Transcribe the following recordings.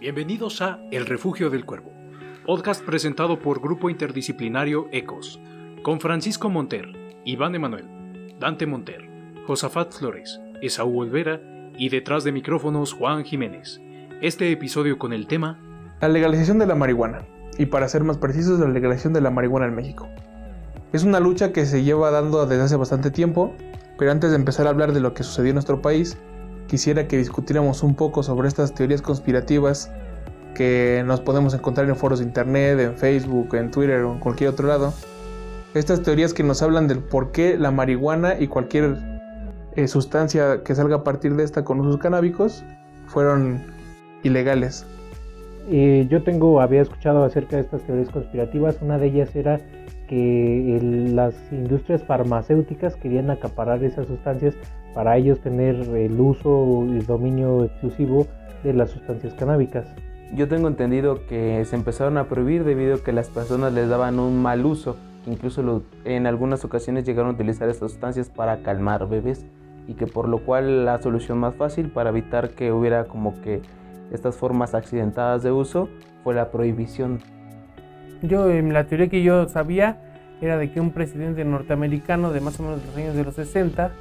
Bienvenidos a El Refugio del Cuervo, podcast presentado por Grupo Interdisciplinario ECOS, con Francisco Monter, Iván Emanuel, Dante Monter, Josafat Flores, Esaú Olvera y detrás de micrófonos Juan Jiménez. Este episodio con el tema La legalización de la marihuana, y para ser más precisos, la legalización de la marihuana en México. Es una lucha que se lleva dando desde hace bastante tiempo, pero antes de empezar a hablar de lo que sucedió en nuestro país, quisiera que discutiéramos un poco sobre estas teorías conspirativas que nos podemos encontrar en foros de internet, en Facebook, en Twitter o en cualquier otro lado. Estas teorías que nos hablan del por qué la marihuana y cualquier eh, sustancia que salga a partir de esta con usos canábicos fueron ilegales. Eh, yo tengo, había escuchado acerca de estas teorías conspirativas, una de ellas era que las industrias farmacéuticas querían acaparar esas sustancias para ellos tener el uso y dominio exclusivo de las sustancias canábicas. Yo tengo entendido que se empezaron a prohibir debido a que las personas les daban un mal uso, incluso en algunas ocasiones llegaron a utilizar estas sustancias para calmar bebés y que por lo cual la solución más fácil para evitar que hubiera como que estas formas accidentadas de uso fue la prohibición. Yo, la teoría que yo sabía era de que un presidente norteamericano de más o menos los años de los 60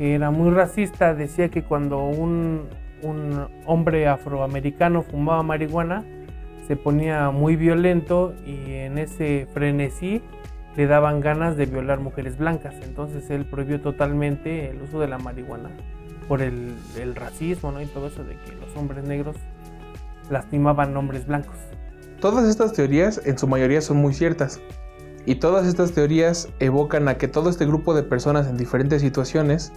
que era muy racista, decía que cuando un, hombre afroamericano fumaba marihuana, se ponía muy violento y en ese frenesí le daban ganas de violar mujeres blancas. Entonces él prohibió totalmente el uso de la marihuana por el, el racismo ¿no? y todo eso de que los hombres negros lastimaban hombres blancos. Todas estas teorías en su mayoría son muy ciertas. Y todas estas teorías evocan a que todo este grupo de personas en diferentes situaciones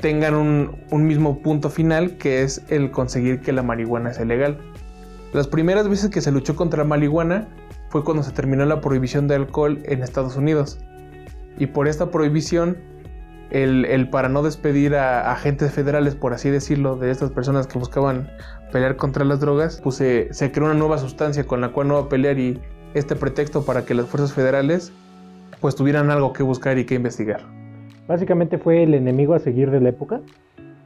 tengan un, mismo punto final que es el conseguir que la marihuana sea legal. Las primeras veces que se luchó contra la marihuana fue cuando se terminó la prohibición de alcohol en Estados Unidos. Y por esta prohibición, el, para no despedir a agentes federales, por así decirlo, de estas personas que buscaban pelear contra las drogas, pues se, se creó una nueva sustancia con la cual no va a pelear y este pretexto para que las fuerzas federales pues tuvieran algo que buscar y que investigar. Básicamente fue el enemigo a seguir de la época.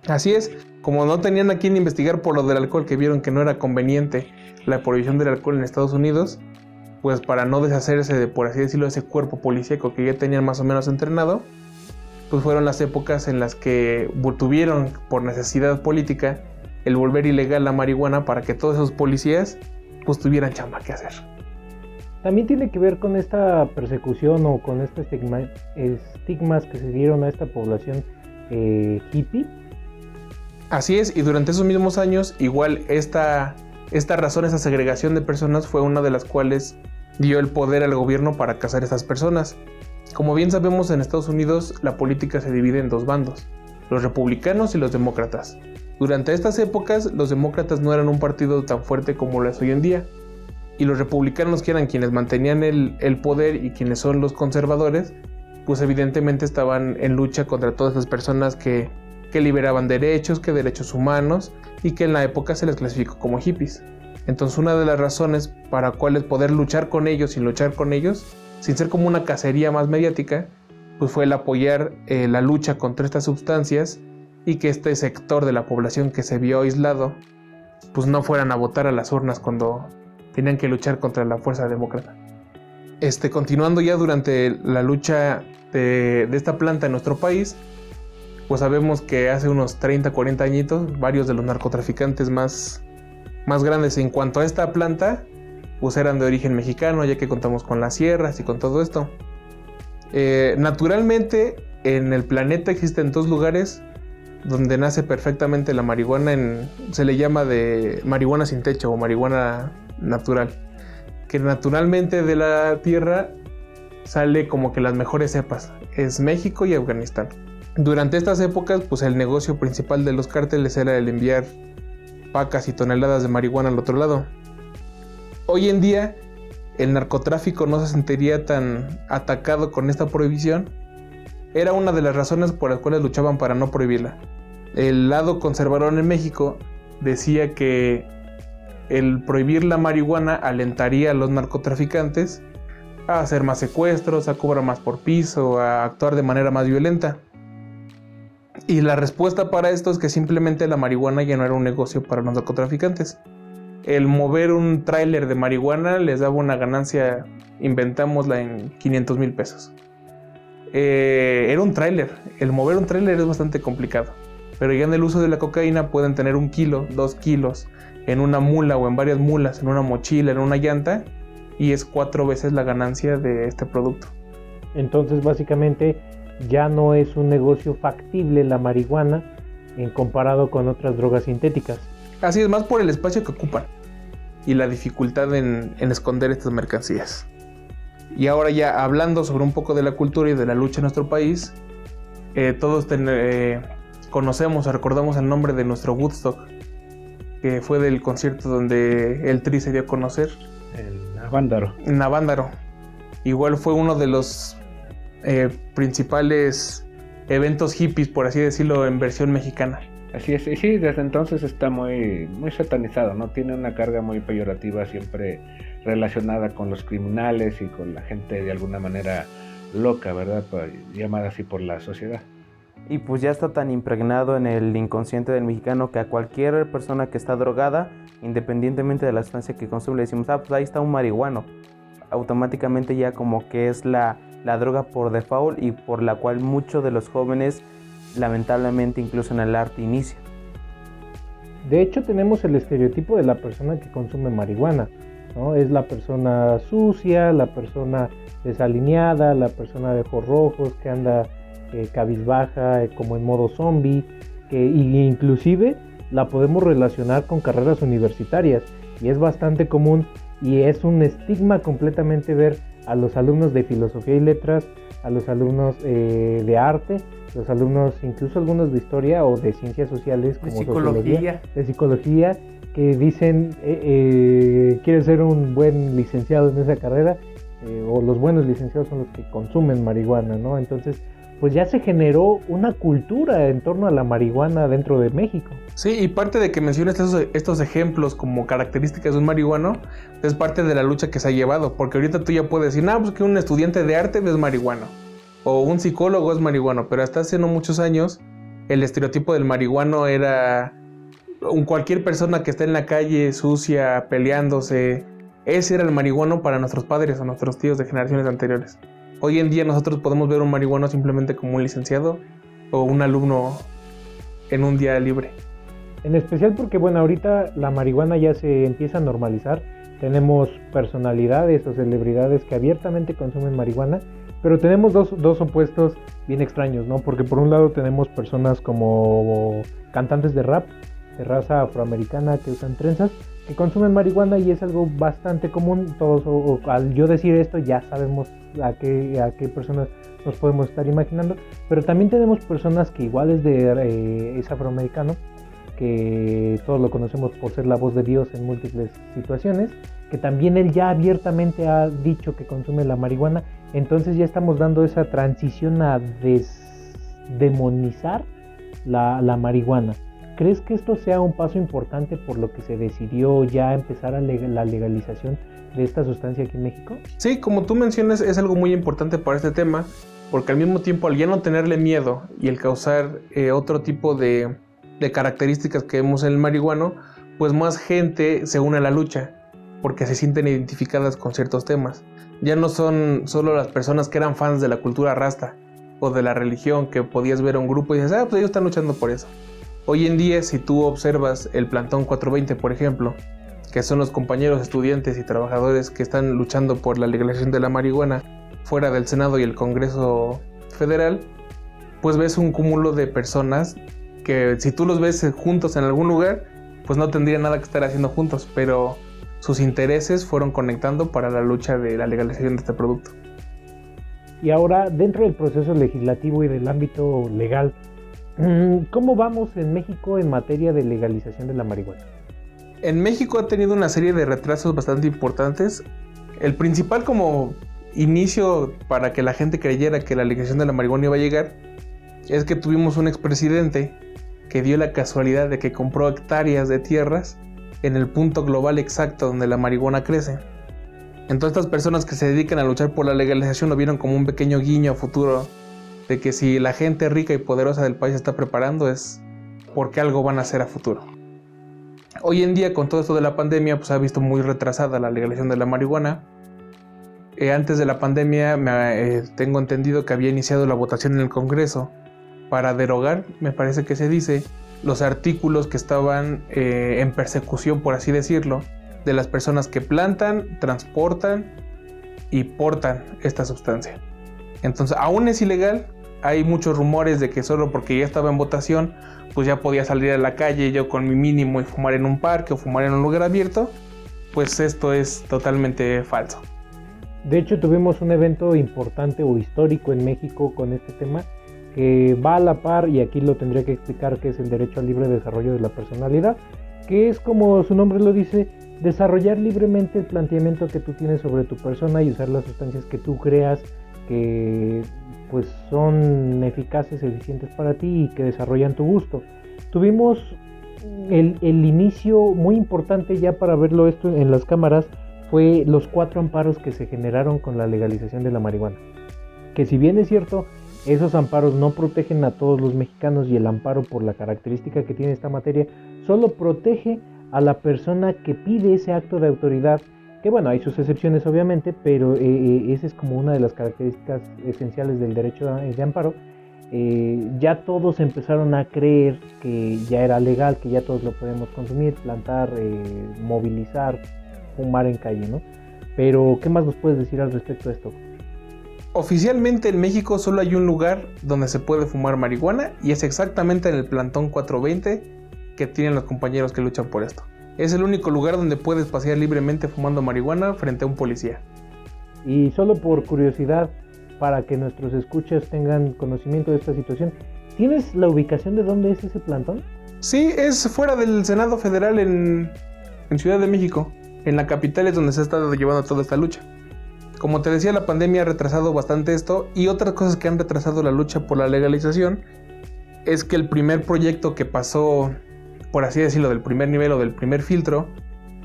Así es, como no tenían a quien investigar por lo del alcohol, que vieron que no era conveniente la prohibición del alcohol en Estados Unidos, pues para no deshacerse de, por así decirlo, ese cuerpo policíaco que ya tenían más o menos entrenado, pues fueron las épocas en las que tuvieron por necesidad política el volver ilegal la marihuana para que todos esos policías pues tuvieran chamba que hacer. También tiene que ver con esta persecución o con este estigmas que se dieron a esta población eh, hippie. Así es, y durante esos mismos años, igual esta, esta razón, esa segregación de personas fue una de las cuales dio el poder al gobierno para cazar a estas personas. Como bien sabemos, en Estados Unidos la política se divide en dos bandos, los republicanos y los demócratas. Durante estas épocas, los demócratas no eran un partido tan fuerte como lo es hoy en día, y los republicanos que eran quienes mantenían el, poder y quienes son los conservadores, pues evidentemente estaban en lucha contra todas esas personas que, que liberaban derechos, que derechos humanos y que en la época se les clasificó como hippies. Entonces una de las razones para cuales poder luchar con ellos sin luchar con ellos, sin ser como una cacería más mediática, pues fue el apoyar eh, la lucha contra estas sustancias y que este sector de la población que se vio aislado, pues no fueran a votar a las urnas cuando tenían que luchar contra la fuerza demócrata. Este, continuando ya durante la lucha de, esta planta en nuestro país, pues sabemos que hace unos 30, 40 añitos, varios de los narcotraficantes más, más grandes en cuanto a esta planta, pues eran de origen mexicano, ya que contamos con las sierras y con todo esto. Eh, naturalmente, en el planeta existen dos lugares donde nace perfectamente la marihuana, en, se le llama de marihuana sin techo o marihuana natural, que naturalmente de la tierra sale como que las mejores cepas, es México y Afganistán. Durante estas épocas, pues el negocio principal de los cárteles era el enviar pacas y toneladas de marihuana al otro lado. Hoy en día, el narcotráfico no se sentiría tan atacado con esta prohibición. Era una de las razones por las cuales luchaban para no prohibirla. El lado conservador en México decía que el prohibir la marihuana alentaría a los narcotraficantes a hacer más secuestros, a cobrar más por piso, a actuar de manera más violenta. Y la respuesta para esto es que simplemente la marihuana ya no era un negocio para los narcotraficantes. el mover un tráiler de marihuana les daba una ganancia, inventámosla en 500 mil pesos. Eh, era un tráiler, el mover un tráiler es bastante complicado, pero ya en el uso de la cocaína pueden tener un kilo, dos kilos en una mula o en varias mulas, en una mochila, en una llanta, y es cuatro veces la ganancia de este producto. Entonces básicamente ya no es un negocio factible la marihuana en comparado con otras drogas sintéticas. Así es, más por el espacio que ocupan y la dificultad en, esconder estas mercancías. Y ahora ya hablando sobre un poco de la cultura y de la lucha en nuestro país, eh, todos eh, conocemos o recordamos el nombre de nuestro Woodstock, que fue del concierto donde el Tri se dio a conocer. El Navándaro. Navándaro. Igual fue uno de los eh, principales eventos hippies, por así decirlo, en versión mexicana. Así es, y sí, desde entonces está muy, muy satanizado, ¿no? Tiene una carga muy peyorativa siempre relacionada con los criminales y con la gente de alguna manera loca, ¿verdad? Llamada así por la sociedad. Y pues ya está tan impregnado en el inconsciente del mexicano que a cualquier persona que está drogada, independientemente de la sustancia que consume, le decimos, ah, pues ahí está un marihuano. Automáticamente ya como que es la, la droga por default y por la cual muchos de los jóvenes lamentablemente incluso en el arte inicia. De hecho tenemos el estereotipo de la persona que consume marihuana, ¿no? Es la persona sucia, la persona desalineada, la persona de ojos rojos que anda eh, cabizbaja, eh, como en modo zombie, que inclusive la podemos relacionar con carreras universitarias y es bastante común y es un estigma completamente ver a los alumnos de filosofía y letras, a los alumnos eh, de arte los alumnos, incluso algunos de historia o de ciencias sociales, como de psicología, de psicología, que dicen eh, eh, quieren ser un buen licenciado en esa carrera, eh, o los buenos licenciados son los que consumen marihuana, ¿no? Entonces, pues ya se generó una cultura en torno a la marihuana dentro de México. Sí, y parte de que menciones estos, ejemplos como características de un marihuano es parte de la lucha que se ha llevado, porque ahorita tú ya puedes decir, no, pues que un estudiante de arte es marihuano o un psicólogo es marihuano, pero hasta hace no muchos años el estereotipo del marihuano era cualquier persona que está en la calle sucia, peleándose. Ese era el marihuano para nuestros padres o nuestros tíos de generaciones anteriores. Hoy en día nosotros podemos ver un marihuano simplemente como un licenciado o un alumno en un día libre. En especial porque, bueno, ahorita la marihuana ya se empieza a normalizar. Tenemos personalidades o celebridades que abiertamente consumen marihuana pero tenemos dos, dos opuestos bien extraños, ¿no? Porque por un lado tenemos personas como cantantes de rap, de raza afroamericana que usan trenzas, que consumen marihuana y es algo bastante común. Todos, al yo decir esto, ya sabemos a qué, a qué personas nos podemos estar imaginando. Pero también tenemos personas que igual es de eh, es afroamericano, que todos lo conocemos por ser la voz de Dios en múltiples situaciones, que también él ya abiertamente ha dicho que consume la marihuana entonces ya estamos dando esa transición a desdemonizar la, la marihuana. ¿Crees que esto sea un paso importante por lo que se decidió ya empezar a la legalización de esta sustancia aquí en México? Sí, como tú mencionas, es algo muy importante para este tema, porque al mismo tiempo, al ya no tenerle miedo y el causar eh, otro tipo de, de características que vemos en el marihuano, pues más gente se une a la lucha, porque se sienten identificadas con ciertos temas ya no son solo las personas que eran fans de la cultura rasta o de la religión que podías ver a un grupo y dices, ah, pues ellos están luchando por eso. Hoy en día, si tú observas el Plantón 420, por ejemplo, que son los compañeros estudiantes y trabajadores que están luchando por la legalización de la marihuana fuera del Senado y el Congreso Federal, pues ves un cúmulo de personas que si tú los ves juntos en algún lugar, pues no tendrían nada que estar haciendo juntos, pero sus intereses fueron conectando para la lucha de la legalización de este producto. Y ahora, dentro del proceso legislativo y del ámbito legal, ¿cómo vamos en México en materia de legalización de la marihuana? En México ha tenido una serie de retrasos bastante importantes. El principal como inicio para que la gente creyera que la legalización de la marihuana iba a llegar es que tuvimos un expresidente que dio la casualidad de que compró hectáreas de tierras en el punto global exacto donde la marihuana crece. Entonces estas personas que se dedican a luchar por la legalización lo vieron como un pequeño guiño a futuro de que si la gente rica y poderosa del país está preparando es porque algo van a hacer a futuro. Hoy en día, con todo esto de la pandemia, pues ha visto muy retrasada la legalización de la marihuana. Eh, antes de la pandemia, me, eh, tengo entendido que había iniciado la votación en el Congreso para derogar, me parece que se dice, los artículos que estaban eh, en persecución, por así decirlo, de las personas que plantan, transportan y portan esta sustancia. Entonces, aún es ilegal, hay muchos rumores de que solo porque ya estaba en votación, pues ya podía salir a la calle yo con mi mínimo y fumar en un parque o fumar en un lugar abierto, pues esto es totalmente falso. De hecho, tuvimos un evento importante o histórico en México con este tema que va a la par, y aquí lo tendría que explicar, que es el derecho al libre desarrollo de la personalidad, que es como su nombre lo dice, desarrollar libremente el planteamiento que tú tienes sobre tu persona y usar las sustancias que tú creas que pues son eficaces, eficientes para ti y que desarrollan tu gusto. Tuvimos el, el, inicio muy importante ya para verlo esto en las cámaras fue los cuatro amparos que se generaron con la legalización de la marihuana. Que si bien es cierto, esos amparos no protegen a todos los mexicanos y el amparo por la característica que tiene esta materia solo protege a la persona que pide ese acto de autoridad que bueno, hay sus excepciones obviamente, pero eh, eh, esa es como una de las características esenciales del derecho de amparo. Eh, ya todos empezaron a creer que ya era legal, que ya todos lo podemos consumir, plantar, movilizar, fumar en calle, ¿no? Pero, ¿qué más nos puedes decir al respecto de esto? Oficialmente en México solo hay un lugar donde se puede fumar marihuana y es exactamente en el plantón 420 que tienen los compañeros que luchan por esto. Es el único lugar donde puedes pasear libremente fumando marihuana frente a un policía. Y solo por curiosidad, para que nuestros escuchas tengan conocimiento de esta situación, ¿tienes la ubicación de dónde es ese plantón? Sí, es fuera del Senado Federal en, en Ciudad de México. En la capital es donde se ha estado llevando toda esta lucha. Como te decía, la pandemia ha retrasado bastante esto y otras cosas que han retrasado la lucha por la legalización es que el primer proyecto que pasó por así decirlo, del primer nivel o del primer filtro,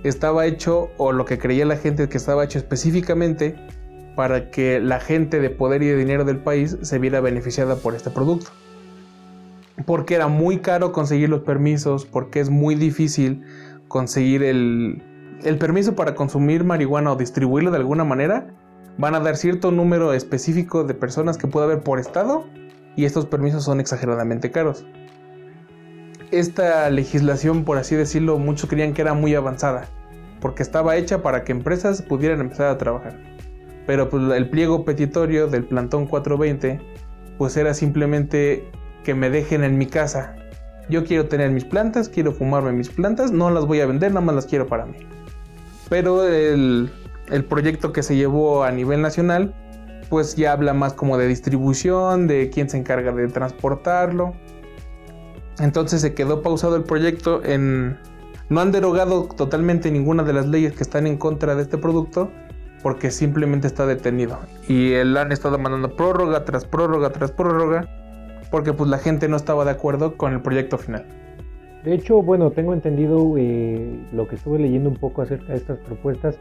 estaba hecho, o lo que creía la gente que estaba hecho específicamente para que la gente de poder y de dinero del país se viera beneficiada por este producto. Porque era muy caro conseguir los permisos, porque es muy difícil conseguir el, el permiso para consumir marihuana o distribuirlo de alguna manera. Van a dar cierto número específico de personas que puede haber por estado y estos permisos son exageradamente caros esta legislación, por así decirlo, muchos creían que era muy avanzada, porque estaba hecha para que empresas pudieran empezar a trabajar. Pero pues, el pliego petitorio del plantón 420, pues era simplemente que me dejen en mi casa. Yo quiero tener mis plantas, quiero fumarme mis plantas, no las voy a vender, nada más las quiero para mí. Pero el, el proyecto que se llevó a nivel nacional, pues ya habla más como de distribución, de quién se encarga de transportarlo entonces se quedó pausado el proyecto en... No han derogado totalmente ninguna de las leyes que están en contra de este producto porque simplemente está detenido. Y el han estado mandando prórroga tras prórroga tras prórroga porque pues la gente no estaba de acuerdo con el proyecto final. De hecho, bueno, tengo entendido eh, lo que estuve leyendo un poco acerca de estas propuestas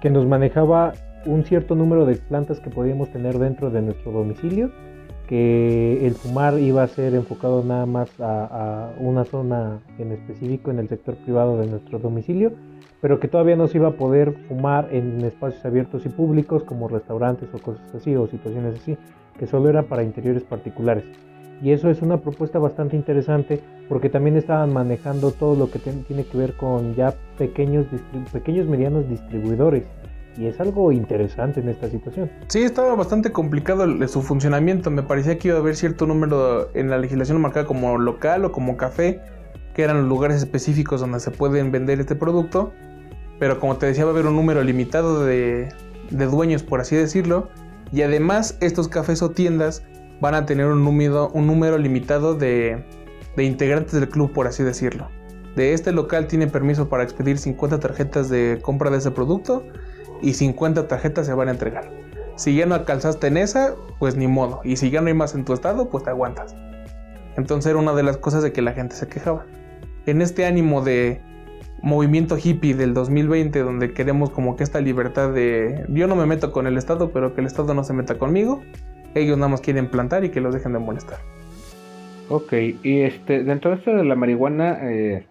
que nos manejaba un cierto número de plantas que podíamos tener dentro de nuestro domicilio que el fumar iba a ser enfocado nada más a, una zona en específico en el sector privado de nuestro domicilio, pero que todavía no se iba a poder fumar en espacios abiertos y públicos como restaurantes o cosas así o situaciones así, que solo era para interiores particulares. Y eso es una propuesta bastante interesante porque también estaban manejando todo lo que tiene que ver con ya pequeños, pequeños medianos distribuidores y es algo interesante en esta situación. Sí, estaba bastante complicado su funcionamiento. Me parecía que iba a haber cierto número en la legislación marcada como local o como café, que eran los lugares específicos donde se pueden vender este producto. Pero como te decía, va a haber un número limitado de, dueños, por así decirlo. Y además, estos cafés o tiendas van a tener un número, un número limitado de, de integrantes del club, por así decirlo. De este local tiene permiso para expedir 50 tarjetas de compra de ese producto y 50 tarjetas se van a entregar. Si ya no alcanzaste en esa, pues ni modo. Y si ya no hay más en tu estado, pues te aguantas. Entonces era una de las cosas de que la gente se quejaba. En este ánimo de movimiento hippie del 2020, donde queremos como que esta libertad de yo no me meto con el Estado, pero que el Estado no se meta conmigo, ellos nada más quieren plantar y que los dejen de molestar. Ok, y este, dentro de esto de la marihuana, eh,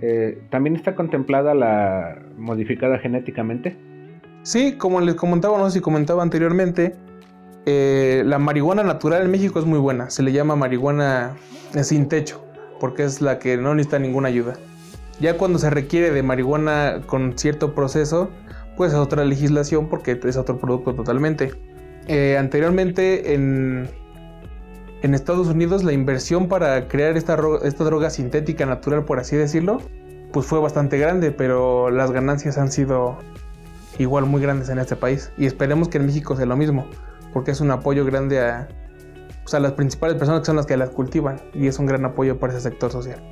Eh, ¿También está contemplada la modificada genéticamente? Sí, como les comentaba, no sé si comentaba anteriormente, eh, la marihuana natural en México es muy buena. Se le llama marihuana sin techo, porque es la que no necesita ninguna ayuda. Ya cuando se requiere de marihuana con cierto proceso, pues es otra legislación porque es otro producto totalmente. Eh, anteriormente en, en Estados Unidos la inversión para crear esta, esta droga sintética natural, por así decirlo, pues fue bastante grande, pero las ganancias han sido igual muy grandes en este país. Y esperemos que en México sea lo mismo, porque es un apoyo grande a, pues, a las principales personas que son las que las cultivan, y es un gran apoyo para ese sector social.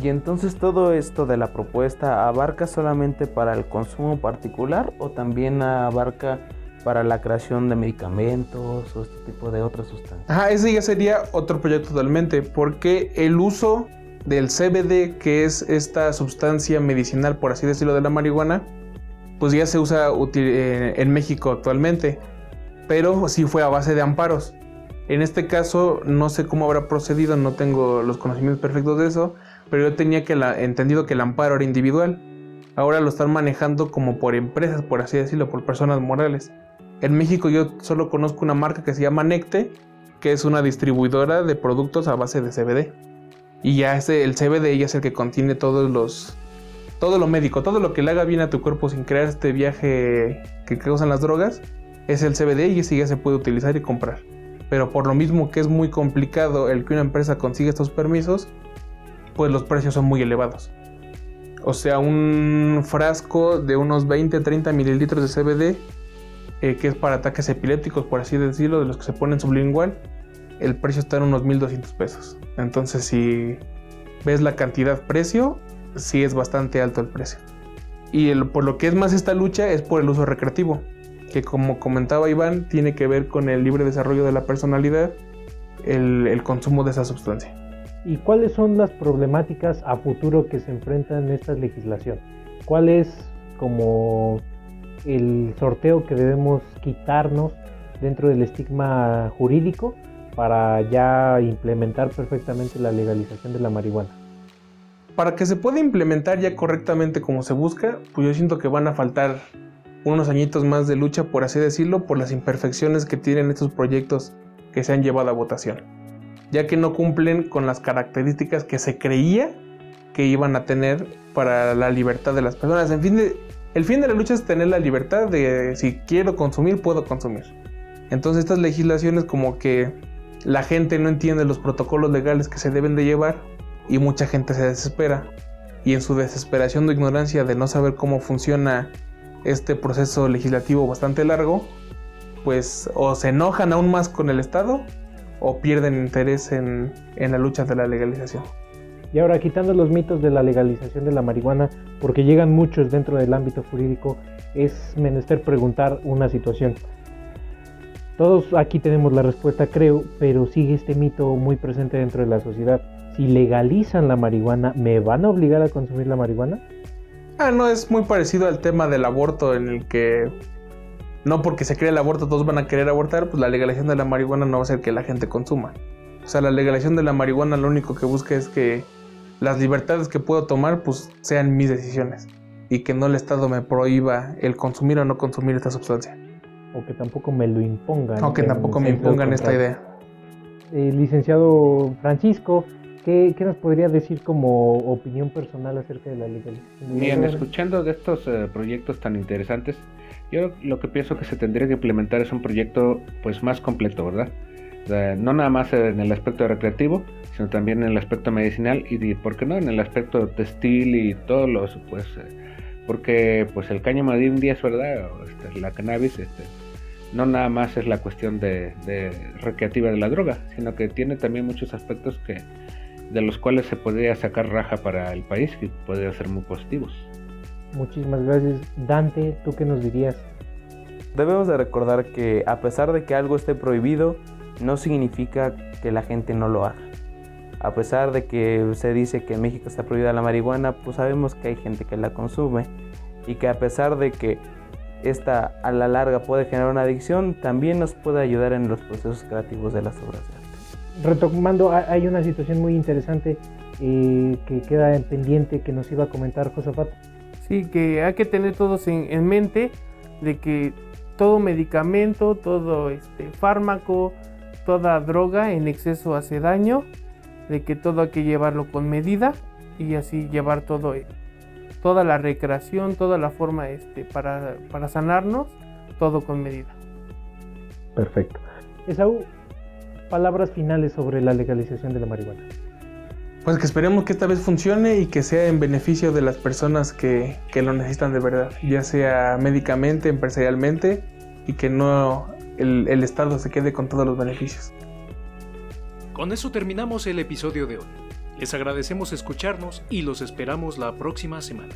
Y entonces todo esto de la propuesta abarca solamente para el consumo particular o también abarca para la creación de medicamentos o este tipo de otras sustancias. Ajá, ese ya sería otro proyecto totalmente, porque el uso del CBD, que es esta sustancia medicinal, por así decirlo, de la marihuana, pues ya se usa eh, en México actualmente, pero sí fue a base de amparos. En este caso no sé cómo habrá procedido, no tengo los conocimientos perfectos de eso, pero yo tenía que entendido que el amparo era individual. Ahora lo están manejando como por empresas, por así decirlo, por personas morales. En México yo solo conozco una marca que se llama Necte, que es una distribuidora de productos a base de CBD. Y ya el CBD ya es el que contiene todos los todo lo médico, todo lo que le haga bien a tu cuerpo sin crear este viaje que causan las drogas, es el CBD y ese ya se puede utilizar y comprar. Pero por lo mismo que es muy complicado el que una empresa consiga estos permisos, pues los precios son muy elevados. O sea, un frasco de unos 20-30 mililitros de CBD, eh, que es para ataques epilépticos, por así decirlo, de los que se ponen sublingual, el precio está en unos 1200 pesos. Entonces, si ves la cantidad precio, sí es bastante alto el precio. Y por lo que es más esta lucha es por el uso recreativo, que como comentaba Iván, tiene que ver con el libre desarrollo de la personalidad, el, consumo de esa sustancia. ¿Y cuáles son las problemáticas a futuro que se enfrentan en esta legislación? ¿Cuál es como el sorteo que debemos quitarnos dentro del estigma jurídico para ya implementar perfectamente la legalización de la marihuana? Para que se pueda implementar ya correctamente como se busca, pues yo siento que van a faltar unos añitos más de lucha, por así decirlo, por las imperfecciones que tienen estos proyectos que se han llevado a votación, ya que no cumplen con las características que se creía que iban a tener para la libertad de las personas. En fin el fin de la lucha es tener la libertad de si quiero consumir, puedo consumir. Entonces estas legislaciones como que la gente no entiende los protocolos legales que se deben de llevar y mucha gente se desespera. Y en su desesperación de ignorancia de no saber cómo funciona este proceso legislativo bastante largo, pues o se enojan aún más con el Estado o pierden interés en, en la lucha de la legalización. Y ahora quitando los mitos de la legalización de la marihuana, porque llegan muchos dentro del ámbito jurídico, es menester preguntar una situación. Todos aquí tenemos la respuesta, creo, pero sigue este mito muy presente dentro de la sociedad si legalizan la marihuana, ¿me van a obligar a consumir la marihuana? Ah, no, es muy parecido al tema del aborto en el que no porque se cree el aborto todos van a querer abortar, pues la legalización de la marihuana no va a hacer que la gente consuma. O sea, la legalización de la marihuana lo único que busca es que las libertades que puedo tomar pues sean mis decisiones y que no el Estado me prohíba el consumir o no consumir esta sustancia. O que tampoco me lo impongan. O que tampoco me impongan esta idea. Eh, licenciado Francisco, ¿Qué, nos podría decir como opinión personal acerca de la legalización? Bien, escuchando de estos eh, proyectos tan interesantes, yo lo que pienso que se tendría que implementar es un proyecto pues más completo, ¿verdad? no nada más en el aspecto recreativo, sino también en el aspecto medicinal y, ¿por qué no?, en el aspecto textil y todos los, pues, eh, porque pues el cáñamo de India es verdad, este, la cannabis, este, no nada más es la cuestión de, de recreativa de la droga, sino que tiene también muchos aspectos que de los cuales se podría sacar raja para el país que podría ser muy positivos. Muchísimas gracias. Dante, ¿tú qué nos dirías? Debemos de recordar que a pesar de que algo esté prohibido, no significa que la gente no lo haga. A pesar de que se dice que en México está prohibida la marihuana, pues sabemos que hay gente que la consume y que a pesar de que esta a la larga puede generar una adicción, también nos puede ayudar en los procesos creativos de las obras retomando, hay una situación muy interesante eh, que queda en pendiente que nos iba a comentar Josafat. Sí, que hay que tener todos en, mente de que todo medicamento, todo este fármaco, toda droga en exceso hace daño, de que todo hay que llevarlo con medida y así llevar todo, eh, toda la recreación, toda la forma este, para, para sanarnos, todo con medida. Perfecto. Esaú, palabras finales sobre la legalización de la marihuana. Pues que esperemos que esta vez funcione y que sea en beneficio de las personas que, lo necesitan de verdad, ya sea médicamente, empresarialmente, y que no el, el Estado se quede con todos los beneficios. Con eso terminamos el episodio de hoy. Les agradecemos escucharnos y los esperamos la próxima semana.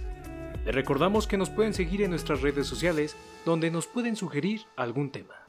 Les recordamos que nos pueden seguir en nuestras redes sociales donde nos pueden sugerir algún tema.